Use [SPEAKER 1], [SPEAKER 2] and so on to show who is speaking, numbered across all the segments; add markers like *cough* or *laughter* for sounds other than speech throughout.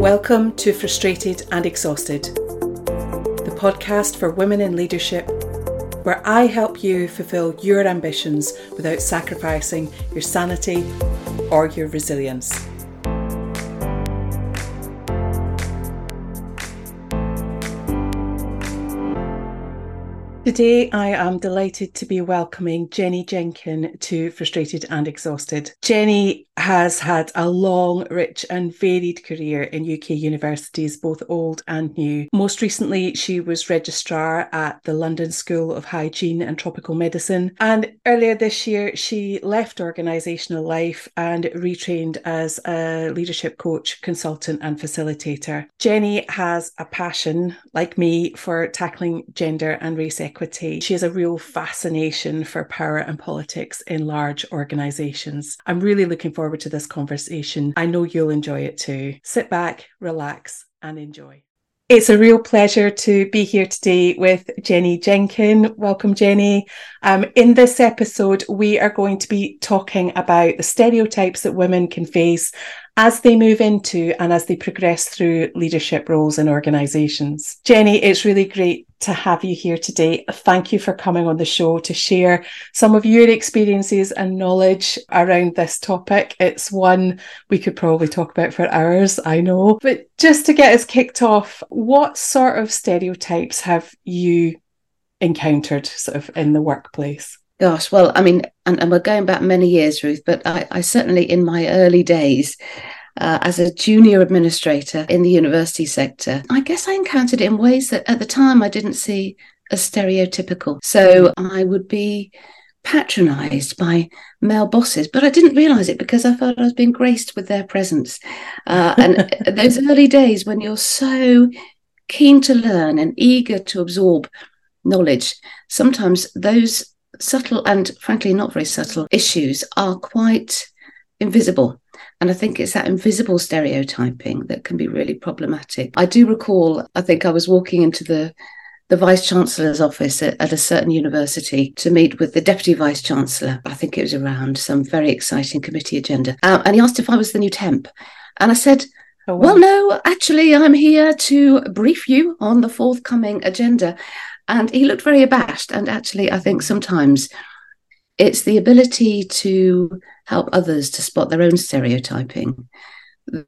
[SPEAKER 1] Welcome to Frustrated and Exhausted, the podcast for women in leadership, where I help you fulfill your ambitions without sacrificing your sanity or your resilience. Today, I am delighted to be welcoming Jenny Jenkin to Frustrated and Exhausted. Jenny has had a long, rich, and varied career in UK universities, both old and new. Most recently, she was registrar at the London School of Hygiene and Tropical Medicine. And earlier this year, she left organisational life and retrained as a leadership coach, consultant, and facilitator. Jenny has a passion, like me, for tackling gender and race equity equity. She has a real fascination for power and politics in large organisations. I'm really looking forward to this conversation. I know you'll enjoy it too. Sit back, relax, and enjoy. It's a real pleasure to be here today with Jenny Jenkin. Welcome, Jenny. Um, in this episode, we are going to be talking about the stereotypes that women can face as they move into and as they progress through leadership roles in organisations. Jenny, it's really great to have you here today. Thank you for coming on the show to share some of your experiences and knowledge around this topic. It's one we could probably talk about for hours, I know. But just to get us kicked off, what sort of stereotypes have you encountered sort of in the workplace?
[SPEAKER 2] Gosh, well, I mean, and, and we're going back many years, Ruth, but I, I certainly in my early days, uh, as a junior administrator in the university sector, I guess I encountered it in ways that at the time I didn't see as stereotypical. So I would be patronized by male bosses, but I didn't realize it because I felt I was being graced with their presence. Uh, *laughs* and those early days when you're so keen to learn and eager to absorb knowledge, sometimes those subtle and frankly not very subtle issues are quite invisible. And I think it's that invisible stereotyping that can be really problematic. I do recall, I think I was walking into the the vice chancellor's office at, at, a certain university to meet with the deputy vice chancellor. I think it was around some very exciting committee agenda. Uh, and he asked if I was the new temp. And I said, oh, wow. Well, no, actually, I'm here to brief you on the forthcoming agenda. And he looked very abashed. And actually, I think sometimes it's the ability to help others to spot their own stereotyping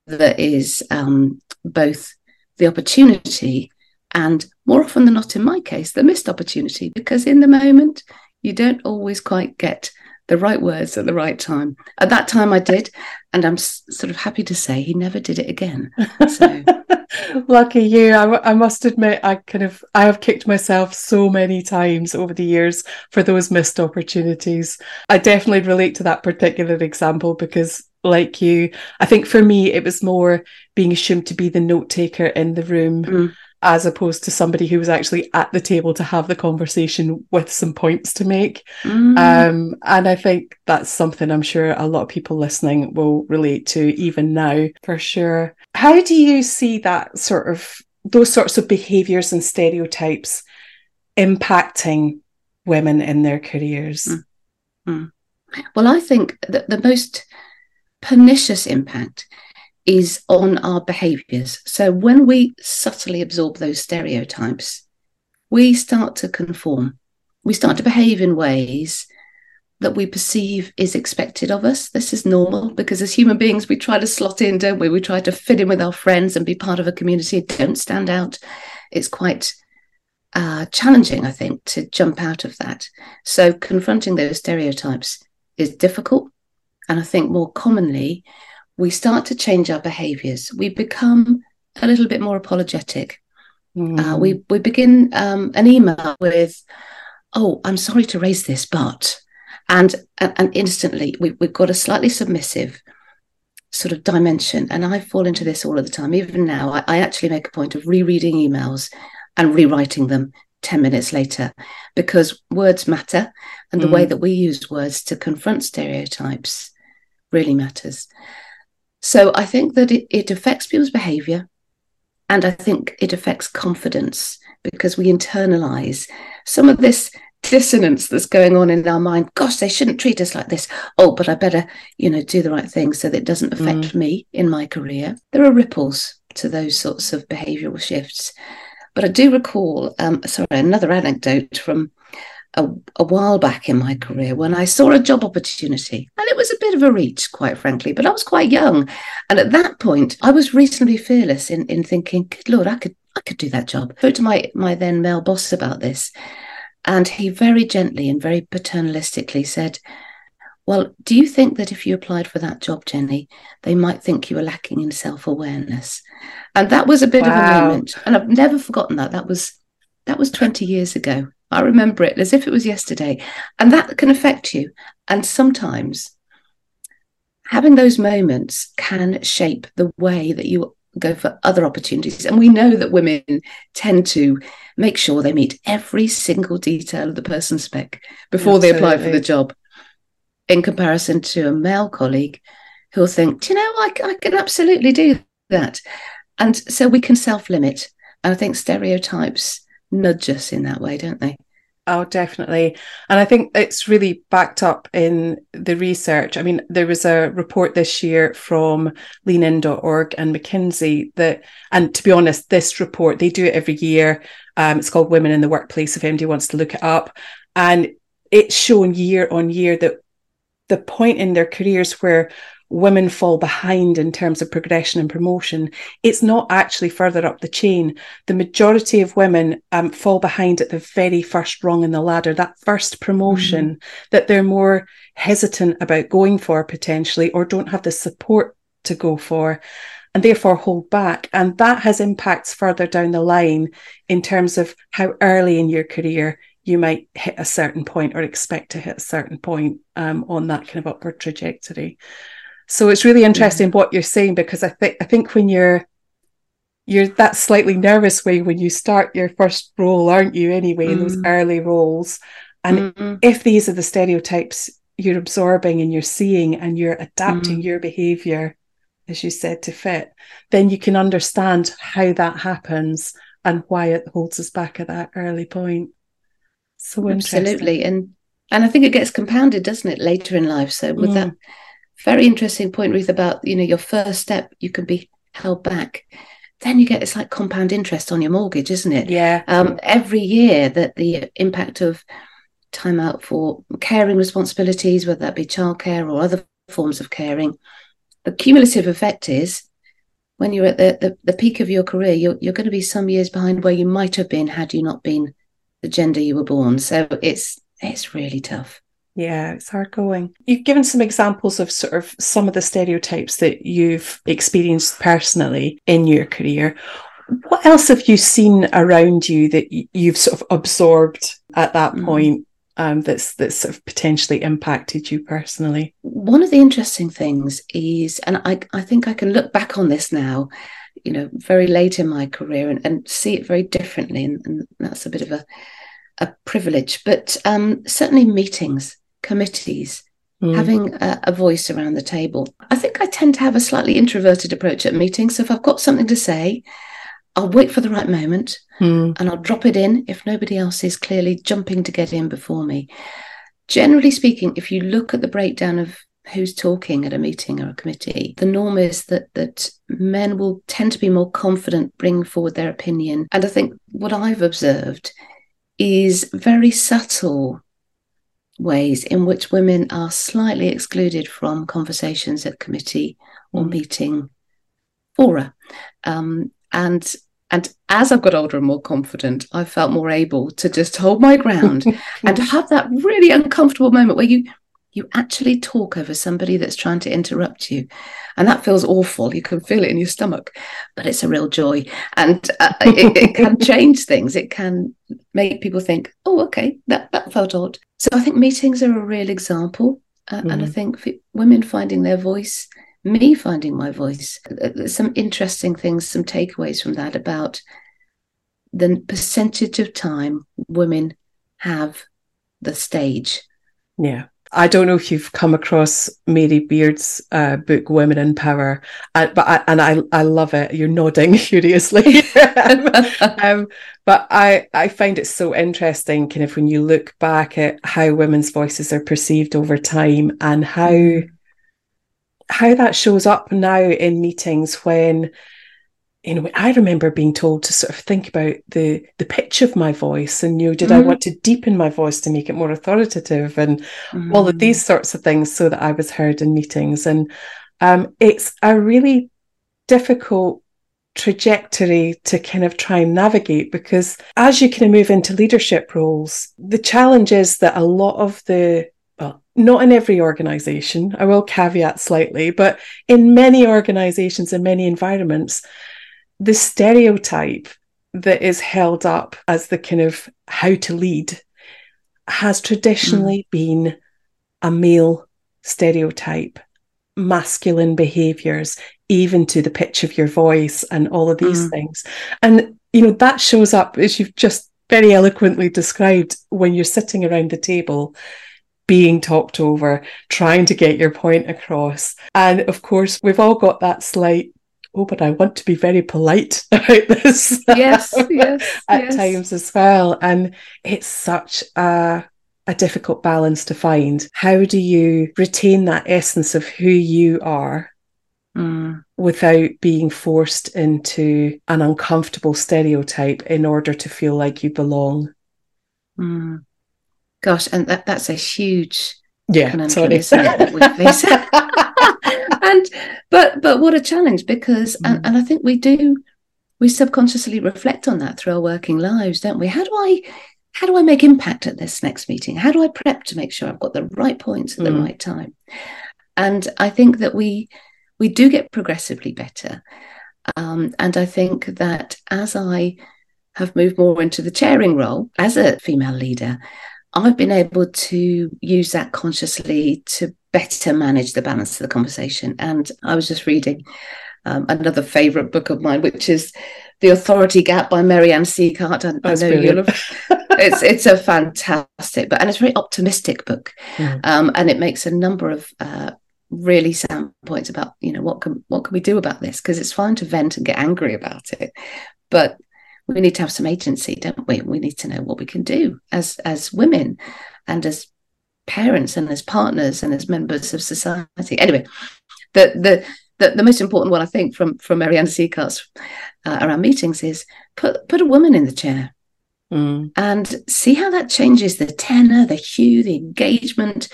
[SPEAKER 2] that is um, both the opportunity and more often than not, in my case, the missed opportunity, because in the moment, you don't always quite get the right words at the right time. At that time, I did, and I'm sort of happy to say he never did it again. So. *laughs*
[SPEAKER 1] Lucky you. I, I must admit, I kind of I have kicked myself so many times over the years for those missed opportunities. I definitely relate to that particular example because like you. I think for me, it was more being assumed to be the note taker in the room. Mm as opposed to somebody who was actually at the table to have the conversation with some points to make. Mm. Um, and I think that's something I'm sure a lot of people listening will relate to even now for sure. How do you see that sort of those sorts of behaviors and stereotypes impacting women in their careers? Mm.
[SPEAKER 2] Mm. Well, I think that the most pernicious impact is on our behaviors. So when we subtly absorb those stereotypes, we start to conform. We start to behave in ways that we perceive is expected of us. This is normal because as human beings, we try to slot in, don't we? We try to fit in with our friends and be part of a community, don't stand out. It's quite uh, challenging, I think, to jump out of that. So confronting those stereotypes is difficult. And I think more commonly, we start to change our behaviors. We become a little bit more apologetic. Mm. Uh, we we begin um, an email with, "Oh, I'm sorry to raise this, but," and and, and instantly we, we've got a slightly submissive sort of dimension. And I fall into this all of the time. Even now, I, I actually make a point of rereading emails and rewriting them 10 minutes later because words matter and the mm. way that we use words to confront stereotypes really matters. So I think that it, it affects people's behavior. And I think it affects confidence because we internalize some of this dissonance that's going on in our mind. Gosh, they shouldn't treat us like this. Oh, but I better, you know, do the right thing so that it doesn't affect mm. me in my career. There are ripples to those sorts of behavioural shifts. But I do recall, um, sorry, another anecdote from a, a, while back in my career when I saw a job opportunity. And it was a bit of a reach, quite frankly, but I was quite young. And at that point, I was reasonably fearless in, in thinking, good Lord, I could I could do that job. I spoke to my, my then male boss about this. And he very gently and very paternalistically said, Well, do you think that if you applied for that job, Jenny, they might think you were lacking in self awareness? And that was a bit wow. of a moment. And I've never forgotten that. That was that was 20 years ago. I remember it as if it was yesterday. And that can affect you. And sometimes having those moments can shape the way that you go for other opportunities. And we know that women tend to make sure they meet every single detail of the person spec before Absolutely. they apply for the job, in comparison to a male colleague who'll think, Do you know, I, I can absolutely do that. And so we can self limit. And I think stereotypes nudge us in that way, don't they?
[SPEAKER 1] Oh, definitely. And I think it's really backed up in the research. I mean, there was a report this year from leanin.org and McKinsey that, and to be honest, this report, they do it every year. Um, it's called Women in the Workplace, if anybody wants to look it up. And it's shown year on year that the point in their careers where women fall behind in terms of progression and promotion, it's not actually further up the chain. The majority of women um, fall behind at the very first rung in the ladder, that first promotion mm-hmm. that they're more hesitant about going for potentially or don't have the support to go for and therefore hold back. And that has impacts further down the line in terms of how early in your career you might hit a certain point or expect to hit a certain point um, on that kind of upward trajectory. So it's really interesting yeah. what you're saying because I think I think when you're you're that slightly nervous way when you start your first role, aren't you? Anyway, mm. in those mm. early roles, and mm-hmm. if these are the stereotypes you're absorbing and you're seeing and you're adapting mm. your behavior, as you said, to fit, then you can understand how that happens and why it holds us back at that early point. So
[SPEAKER 2] absolutely, and and I think it gets compounded, doesn't it, later in life? So with mm. that very interesting point, Ruth, about you know your first step, you can be held back. Then you get it's like compound interest on your mortgage, isn't it?
[SPEAKER 1] Yeah.
[SPEAKER 2] Um, every year that the impact of time out for caring responsibilities, whether that be childcare or other forms of caring, the cumulative effect is when you're at the, the, the peak of your career, you're, you're going to be some years behind where you might have been had you not been the gender you were born. So it's it's really tough.
[SPEAKER 1] Yeah, it's hard going. You've given some examples of sort of some of the stereotypes that you've experienced personally in your career. What else have you seen around you that you've sort of absorbed at that mm. point um, that's that's sort of potentially impacted you personally?
[SPEAKER 2] One of the interesting things is, and I, I think I can look back on this now, you know, very late in my career and, and see it very differently, and, and that's a bit of a a privilege. But um, certainly meetings committees, mm. having a, a, voice around the table. I think I tend to have a slightly introverted approach at meetings. So if I've got something to say, I'll wait for the right moment mm. and I'll drop it in if nobody else is clearly jumping to get in before me. Generally speaking, if you look at the breakdown of who's talking at a meeting or a committee, the norm is that that men will tend to be more confident bringing forward their opinion. And I think what I've observed is very subtle ways in which women are slightly excluded from conversations at committee or mm. meeting fora. Um, and and as I've got older and more confident, I've felt more able to just hold my ground *laughs* and have that really uncomfortable moment where you you actually talk over somebody that's trying to interrupt you. And that feels awful. You can feel it in your stomach but it's a real joy. And uh, it, it, can *laughs* change things. It can make people think oh okay that, that felt odd so i think meetings are a real example uh, mm-hmm. and i mm-hmm. think women finding their voice me finding my voice uh, there's some interesting things some takeaways from that about the percentage of time women have the stage
[SPEAKER 1] yeah I don't know if you've come across Mary Beard's uh, book "Women in Power," uh, but I, and I I love it. You're nodding *laughs* furiously, *laughs* um, but I I find it so interesting, kind of when you look back at how women's voices are perceived over time and how how that shows up now in meetings when you know, I remember being told to sort of think about the the pitch of my voice, and you know, did mm. I want to deepen my voice to make it more authoritative, and mm. all of these mm. sorts of things, so that I was heard in meetings. And um, it's a really difficult trajectory to kind of try and navigate because as you kind of move into leadership roles, the challenge is that a lot of the well, not in every organization, I will caveat slightly, but in many organizations and many environments, the stereotype that is held up as the kind of how to lead has traditionally mm. been a male stereotype, masculine behaviors, even to the pitch of your voice and all of these mm. things. And, you know, that shows up as you've just very eloquently described when you're sitting around the table being talked over, trying to get your point across. And of course, we've all got that slight oh, but I want to be very polite *laughs* about this.
[SPEAKER 2] Yes, *laughs* yes.
[SPEAKER 1] at
[SPEAKER 2] yes.
[SPEAKER 1] times as well. And it's such a a difficult balance to find. How do you retain that essence of who you are mm. without being forced into an uncomfortable stereotype in order to feel like you belong?
[SPEAKER 2] Mm. Gosh, and that, that's a huge
[SPEAKER 1] yeah, sorry. *laughs*
[SPEAKER 2] and but but what a challenge because mm. and, and I think we do we subconsciously reflect on that through our working lives, don't we? How do I how do I make impact at this next meeting? How do I prep to make sure I've got the right points at the mm. right time? And I think that we we do get progressively better. Um, and I think that as I have moved more into the chairing role as a female leader, I've been able to use that consciously to better manage the balance of the conversation. And I was just reading um, another favorite book of mine, which is The Authority Gap by Mary-Ann Sieghart. I, I know you'll have, it's, it's a fantastic book and it's a very optimistic book. Mm. Um, and it makes a number of uh, really sound points about, you know, what can, what can we do about this? Because it's fine to vent and get angry about it. But we need to have some agency, don't we? We need to know what we can do as as women and as parents and as partners and as members of society. Anyway, the the the, the most important one I think from from Mary-Ann Sieghart's uh, around meetings is put put a woman in the chair. Mm. And see how that changes the tenor, the hue, the engagement,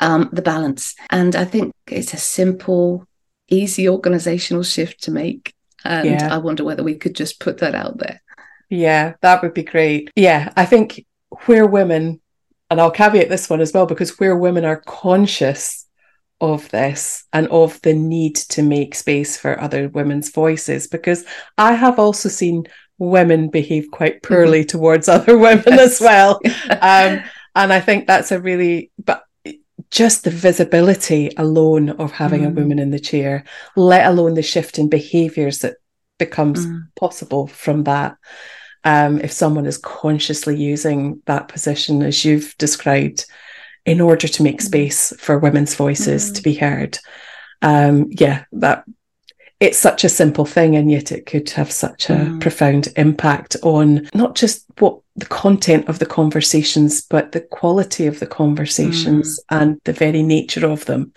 [SPEAKER 2] um, the balance. And I think it's a simple, easy organizational shift to make. And yeah. I wonder whether we could just put that out there.
[SPEAKER 1] Yeah, that would be great. Yeah, I think where women, and I'll caveat this one as well, because where women are conscious of this and of the need to make space for other women's voices, because I have also seen women behave quite mm-hmm. poorly mm-hmm. towards other women yes. as well. *laughs* um, and I think that's a really, but just the visibility alone of having mm. a woman in the chair, let alone the shift in behaviors that becomes mm. possible from that um, if someone is consciously using that position as you've described in order to make mm. space for women's voices mm. to be heard um, yeah that it's such a simple thing and yet it could have such a mm. profound impact on not just what the content of the conversations but the quality of the conversations mm. and the very nature of them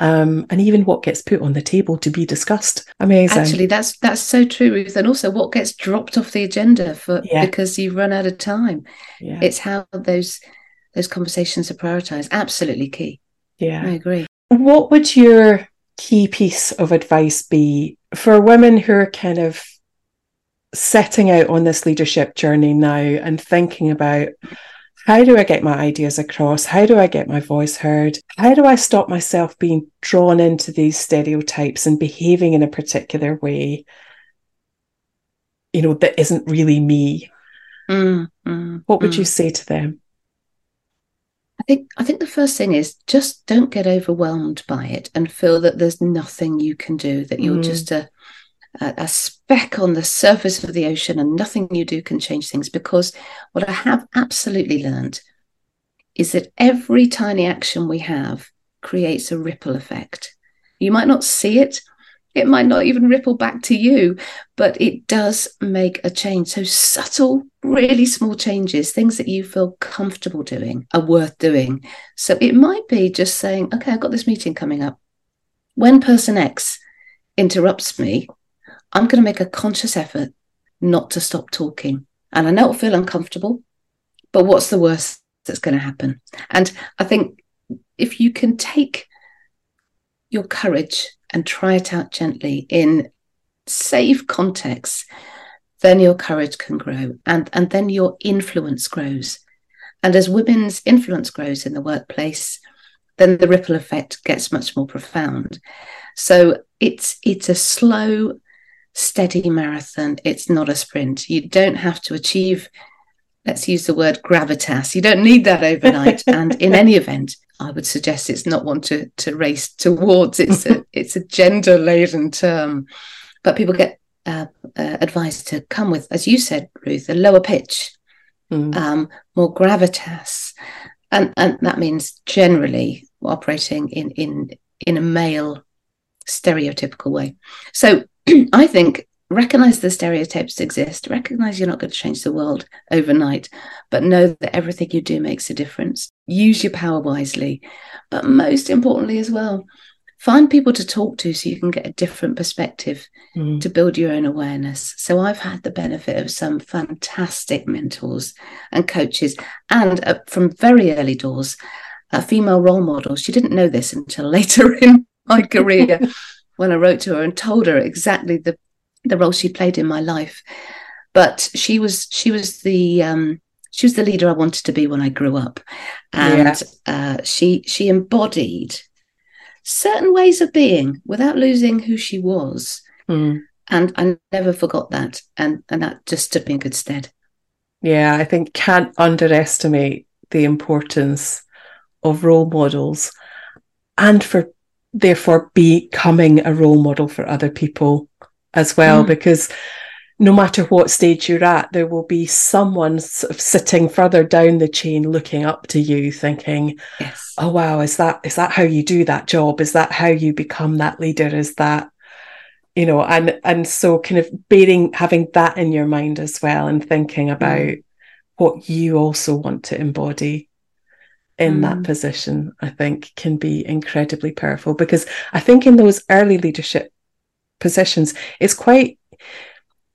[SPEAKER 1] um, and even what gets put on the table to be discussed. Amazing.
[SPEAKER 2] Actually, that's that's so true, Ruth. And also, what gets dropped off the agenda for yeah. because you've run out of time. Yeah. It's how those those conversations are prioritized. Absolutely key.
[SPEAKER 1] Yeah,
[SPEAKER 2] I agree.
[SPEAKER 1] What would your key piece of advice be for women who are kind of setting out on this leadership journey now and thinking about how do I get my ideas across? How do I get my voice heard? How do I stop myself being drawn into these stereotypes and behaving in a particular way, you know, that isn't really me? Mm, mm, what would mm. you say to them?
[SPEAKER 2] I think I think the first thing is just don't get overwhelmed by it and feel that there's nothing you can do, that you're mm. just a a, speck on the surface of the ocean and nothing you do can change things. Because what I have absolutely learned is that every tiny action we have creates a ripple effect. You might not see it, it might not even ripple back to you, but it does make a change. So, subtle, really small changes, things that you feel comfortable doing, are worth doing. So, it might be just saying, okay, I've got this meeting coming up. When person X interrupts me, I'm going to make a conscious effort not to stop talking. And I know it'll feel uncomfortable, but what's the worst that's going to happen? And I think if you can take your courage and try it out gently in safe contexts, then your courage can grow and, and then your influence grows. And as women's influence grows in the workplace, then the ripple effect gets much more profound. So it's it's a slow, steady marathon. It's not a sprint. You don't have to achieve, let's use the word gravitas. You don't need that overnight. *laughs* and in any event, I would suggest it's not one to, to race towards. It's a *laughs* it's a gender laden term, but people get uh, uh, advised to come with, as you said, Ruth, a lower pitch, mm. um, more gravitas, and and that means generally operating in in in a male stereotypical way. So *clears throat* I think recognize the stereotypes exist, recognize you're not going to change the world overnight, but know that everything you do makes a difference. Use your power wisely, but most importantly as well, find people to talk to so you can get a different perspective mm. to build your own awareness. So I've had the benefit of some fantastic mentors and coaches, and uh, from very early doors, a female role model. She didn't know this until *laughs* later in my career *laughs* when I wrote to her and told her exactly the the role she played in my life. But she was she was the um, she was the leader I wanted to be when I grew up, and yeah. uh, she she embodied certain ways of being without losing who she was. Mm. And I never forgot that. And, and that just stood me in good stead.
[SPEAKER 1] Yeah, I think can't underestimate the importance of role models and for therefore becoming a role model for other people as well, mm. because no matter what stage you're at, there will be someone sort of sitting further down the chain looking up to you, thinking, yes. "Oh wow, is that is that how you do that job? Is that how you become that leader? Is that you know?" And and so kind of bearing having that in your mind as well, and thinking about mm. what you also want to embody in mm. that position, I think can be incredibly powerful because I think in those early leadership positions, it's quite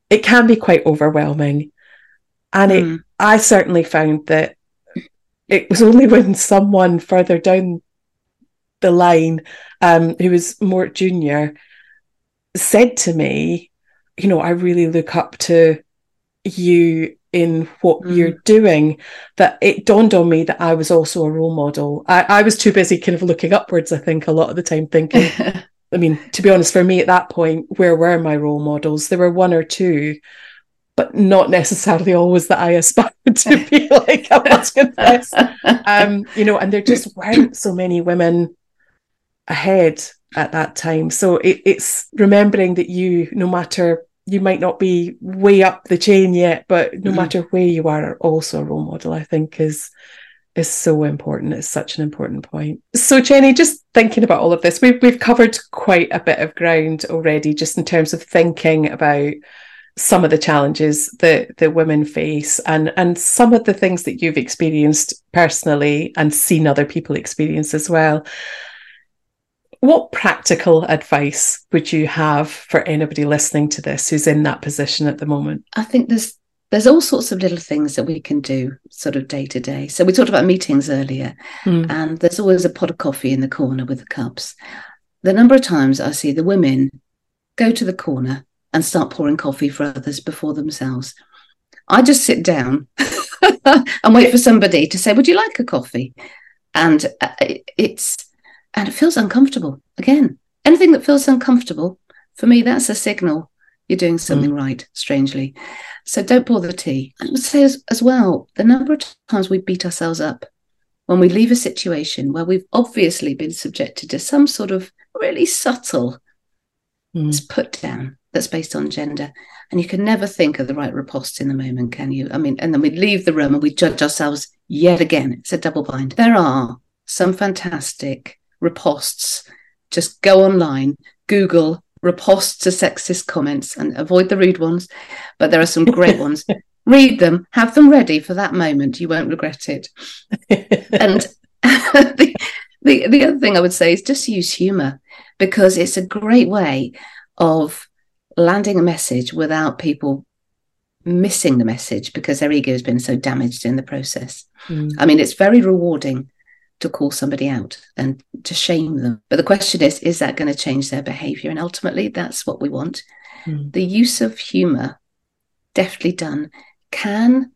[SPEAKER 1] it can be quite overwhelming. And mm. it. I certainly found that it was only *laughs* when someone further down the line, um, who was more junior, said to me, you know, I really look up to you in what mm. you're doing that it dawned on me that I was also a role model. I, I was too busy kind of looking upwards, I think, a lot of the time thinking, *laughs* I mean, to be honest, for me at that point, where were my role models? There were one or two, but not necessarily always that I aspired to *laughs* be like, I must confess. Um, you know, and there just *laughs* weren't so many women ahead at that time. So it, it's remembering that you, no matter you might not be way up the chain yet, but no mm-hmm. matter where you are, also a role model, I think is is so important. It's such an important point. So, Jenny, just thinking about all of this, we've we've covered quite a bit of ground already, just in terms of thinking about some of the challenges that that women face and and some of the things that you've experienced personally and seen other people experience as well. What practical advice would you have for anybody listening to this who's in that position at the moment?
[SPEAKER 2] I think there's there's all sorts of little things that we can do sort of day to day. So we talked about meetings earlier, mm. and there's always a pot of coffee in the corner with the cups. The number of times I see the women go to the corner and start pouring coffee for others before themselves. I just sit down *laughs* and wait for somebody to say, "Would you like a coffee?" And uh, it's and it feels uncomfortable. Again, anything that feels uncomfortable for me, that's a signal you're doing something mm. right. Strangely, so don't pour the tea. I would say as, as well, the number of times we beat ourselves up when we leave a situation where we've obviously been subjected to some sort of really subtle mm. put down that's based on gender. And you can never think of the right riposte in the moment, can you? I mean, and then we leave the room and we judge ourselves yet again. It's a double bind. There are some fantastic ripostes. Just go online, Google riposte to sexist comments and avoid the rude ones, but there are some great ones. *laughs* Read them, have them ready for that moment. You won't regret it. *laughs* and *laughs* the, the, the other thing I would say is just use humor because it's a great way of landing a message without people missing the message because their ego has been so damaged in the process. Mm. I mean, it's very rewarding to call somebody out and to shame them. But the question is, is that going to change their behavior? And ultimately, that's what we want. Mm. The use of humor, deftly done, can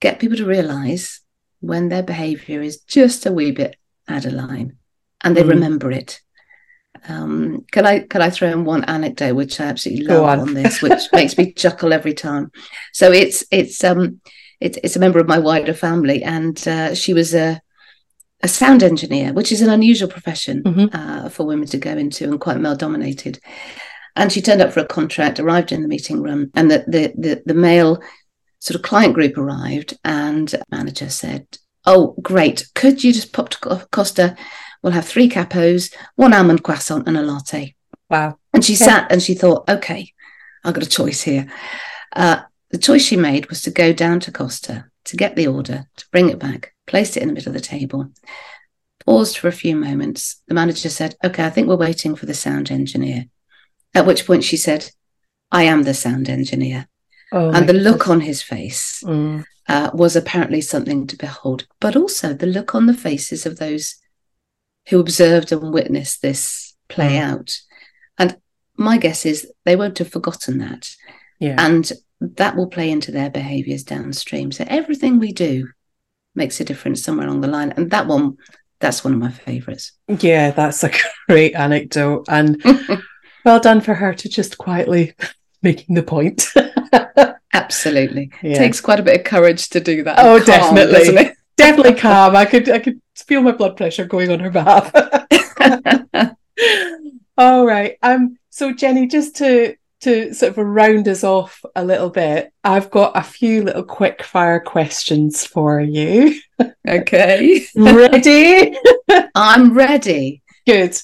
[SPEAKER 2] get people to realize when their behavior is just a wee bit out of line and they mm. remember it. Um, can I can I throw in one anecdote which I absolutely love on. on. this, which *laughs* makes me chuckle every time. So it's it's um it's it's a member of my wider family, and uh, she was a a sound engineer, which is an unusual profession mm-hmm. uh, for women to go into and quite male dominated. And she turned up for a contract, arrived in the meeting room, and the the the, the male sort of client group arrived, and manager said, "Oh, great! Could you just pop to Costa? We'll have three capos, one almond croissant, and a latte."
[SPEAKER 1] Wow!
[SPEAKER 2] And she okay. sat and she thought, "Okay, I've got a choice here." Uh, the choice she made was to go down to Costa to get the order, to bring it back, placed it in the middle of the table, paused for a few moments. The manager said, "Okay, I think we're waiting for the sound engineer." At which point she said, "I am the sound engineer." Oh and the look on his face mm. uh, was apparently something to behold, but also the look on the faces of those who observed and witnessed this play mm. out. And my guess is they won't have forgotten that. Yeah. And that will play into their behaviors downstream. So everything we do makes a difference somewhere along the line. And that one, that's one of my favorites.
[SPEAKER 1] Yeah, that's a *laughs* great anecdote. And *laughs* well done for her to just quietly *laughs* making the point.
[SPEAKER 2] Absolutely. Yeah. Takes quite a bit of courage to do that.
[SPEAKER 1] Oh, calm, definitely. definitely calm. I could I could feel my blood pressure going on her behalf. All right. Um so Jenny, just to to sort of round us off a little bit, I've got a few little quick fire questions for you. *laughs*
[SPEAKER 2] Okay.
[SPEAKER 1] ready? *laughs*
[SPEAKER 2] I'm ready.
[SPEAKER 1] Good.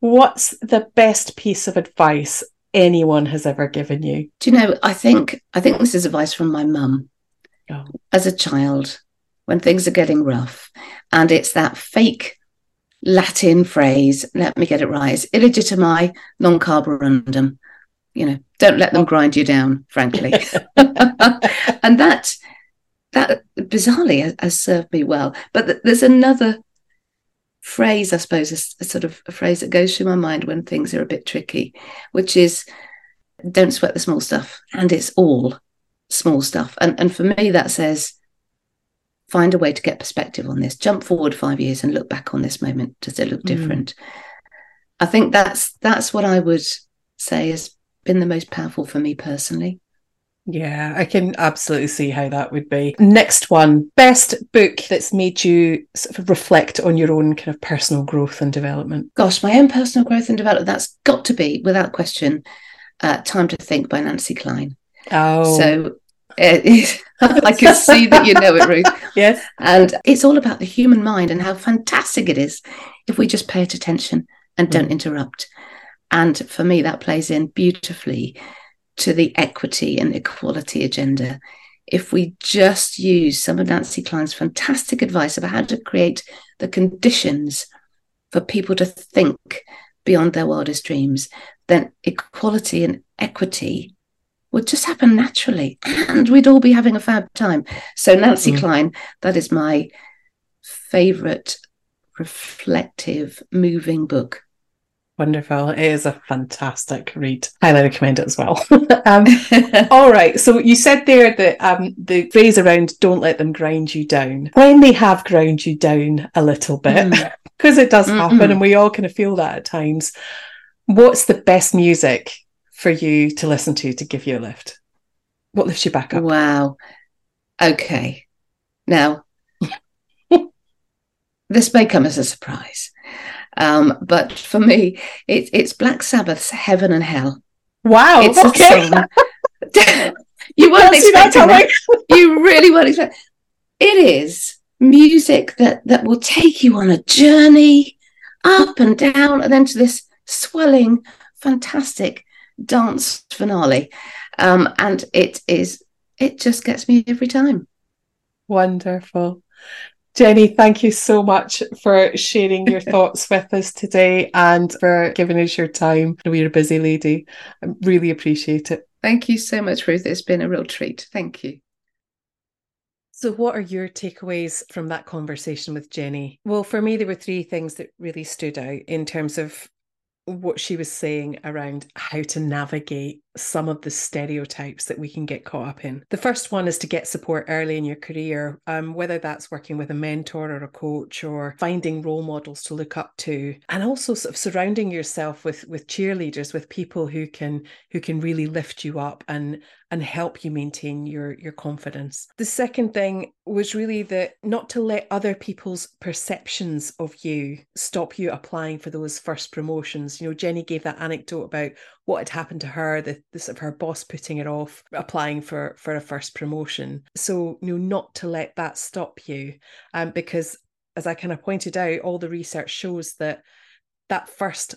[SPEAKER 1] What's the best piece of advice anyone has ever given you?
[SPEAKER 2] Do you know, I think I think this is advice from my mum. Oh. As a child, when things are getting rough, and it's that fake Latin phrase, let me get it right, it's illegitimi non carborundum. You know, don't let them grind you down, frankly. *laughs* *laughs* and that that bizarrely has, has, served me well. But th- there's another phrase, I suppose, a, a, sort of a phrase that goes through my mind when things are a bit tricky, which is don't sweat the small stuff. And it's all small stuff. And, and for me, that says find a way to get perspective on this. Jump forward five years and look back on this moment. Does it look mm. different? I think that's that's what I would say has been the most powerful for me personally.
[SPEAKER 1] Yeah, I can absolutely see how that would be. Next one best book that's made you sort of reflect on your own kind of personal growth and development.
[SPEAKER 2] Gosh, my own personal growth and development, that's got to be, without question, uh, Time to Think by Nancy Kline.
[SPEAKER 1] Oh.
[SPEAKER 2] So *laughs* I can see that you know it, Ruth. *laughs*
[SPEAKER 1] yes.
[SPEAKER 2] And it's all about the human mind and how fantastic it is if we just pay it attention and don't mm. interrupt. And for me, that plays in beautifully to the equity and equality agenda. If we just use some of Nancy Kline's fantastic advice about how to create the conditions for people to think beyond their wildest dreams, then equality and equity would just happen naturally and we'd all be having a fab time. So, Nancy mm. Kline, that is my favorite reflective, moving book.
[SPEAKER 1] Wonderful. It is a fantastic read. Highly recommend it as well. *laughs* um, *laughs* all right. So you said there that um, the phrase around don't let them grind you down. When they have ground you down a little bit, because mm. *laughs* it does happen mm and we all kind of feel that at times, what's the best music for you to listen to to give you a lift? What lifts you back up?
[SPEAKER 2] Wow. Okay. Now, this may come as a surprise. Um, but for me, it, it's Black Sabbath's Heaven and Hell.
[SPEAKER 1] Wow.
[SPEAKER 2] It's okay. *laughs* you weren't expecting that. *laughs* you really weren't expecting it is music that that will take you on a journey up and down and then to this swelling fantastic dance finale um, and it is it just gets me every time
[SPEAKER 1] wonderful Jenny, thank you so much for sharing your *laughs* thoughts with us today and for giving us your time. We're a busy lady. I really appreciate it.
[SPEAKER 2] Thank you so much, Ruth. It's been a real treat. Thank you.
[SPEAKER 1] So, what are your takeaways from that conversation with Jenny? Well, for me, there were three things that really stood out in terms of what she was saying around how to navigate some of the stereotypes that we can get caught up in. The first one is to get support early in your career, um, whether that's working with a mentor or a coach or finding role models to look up to, and also sort of surrounding yourself with with cheerleaders, with people who can who can really lift you up and and help you maintain your your confidence. The second thing was really that not to let other people's perceptions of you stop you applying for those first promotions. You know, Jenny gave that anecdote about what had happened to her, the, the sort of her boss putting it off, applying for for a first promotion. So, you know, not to let that stop you, um, because as I kind of pointed out, all the research shows that that first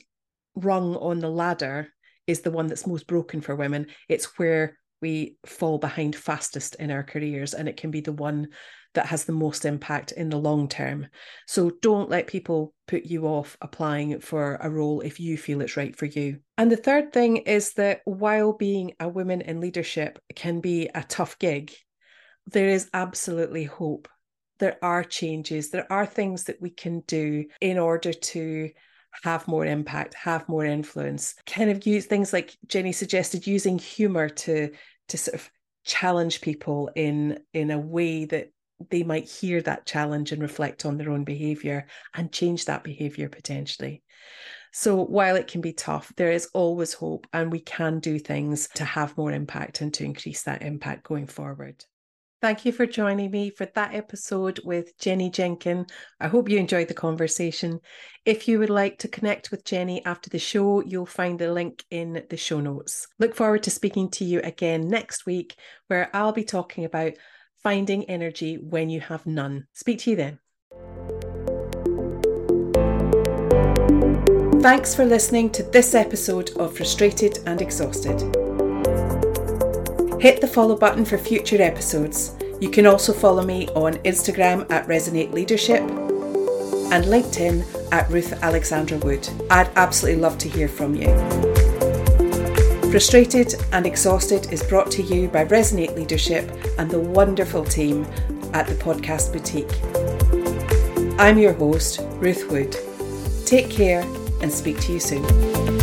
[SPEAKER 1] rung on the ladder is the one that's most broken for women. It's where we fall behind fastest in our careers, and it can be the one that has the most impact in the long term. So don't let people put you off applying for a role if you feel it's right for you. And the third thing is that while being a woman in leadership can be a tough gig, there is absolutely hope. There are changes, there are things that we can do in order to have more impact, have more influence. Kind of use things like Jenny suggested, using humor to to sort of challenge people in in a way that they might hear that challenge and reflect on their own behavior and change that behavior potentially. So while it can be tough, there is always hope and we can do things to have more impact and to increase that impact going forward. Thank you for joining me for that episode with Jenny Jenkin. I hope you enjoyed the conversation. If you would like to connect with Jenny after the show, you'll find the link in the show notes. Look forward to speaking to you again next week, where I'll be talking about finding energy when you have none. Speak to you then. Thanks for listening to this episode of Frustrated and Exhausted. Hit the follow button for future episodes. You can also follow me on Instagram at Resonate Leadership and LinkedIn at Ruth Alexandra Wood. I'd absolutely love to hear from you. Frustrated and Exhausted is brought to you by Resonate Leadership and the wonderful team at the Podcast Boutique. I'm your host, Ruth Wood. Take care and speak to you soon.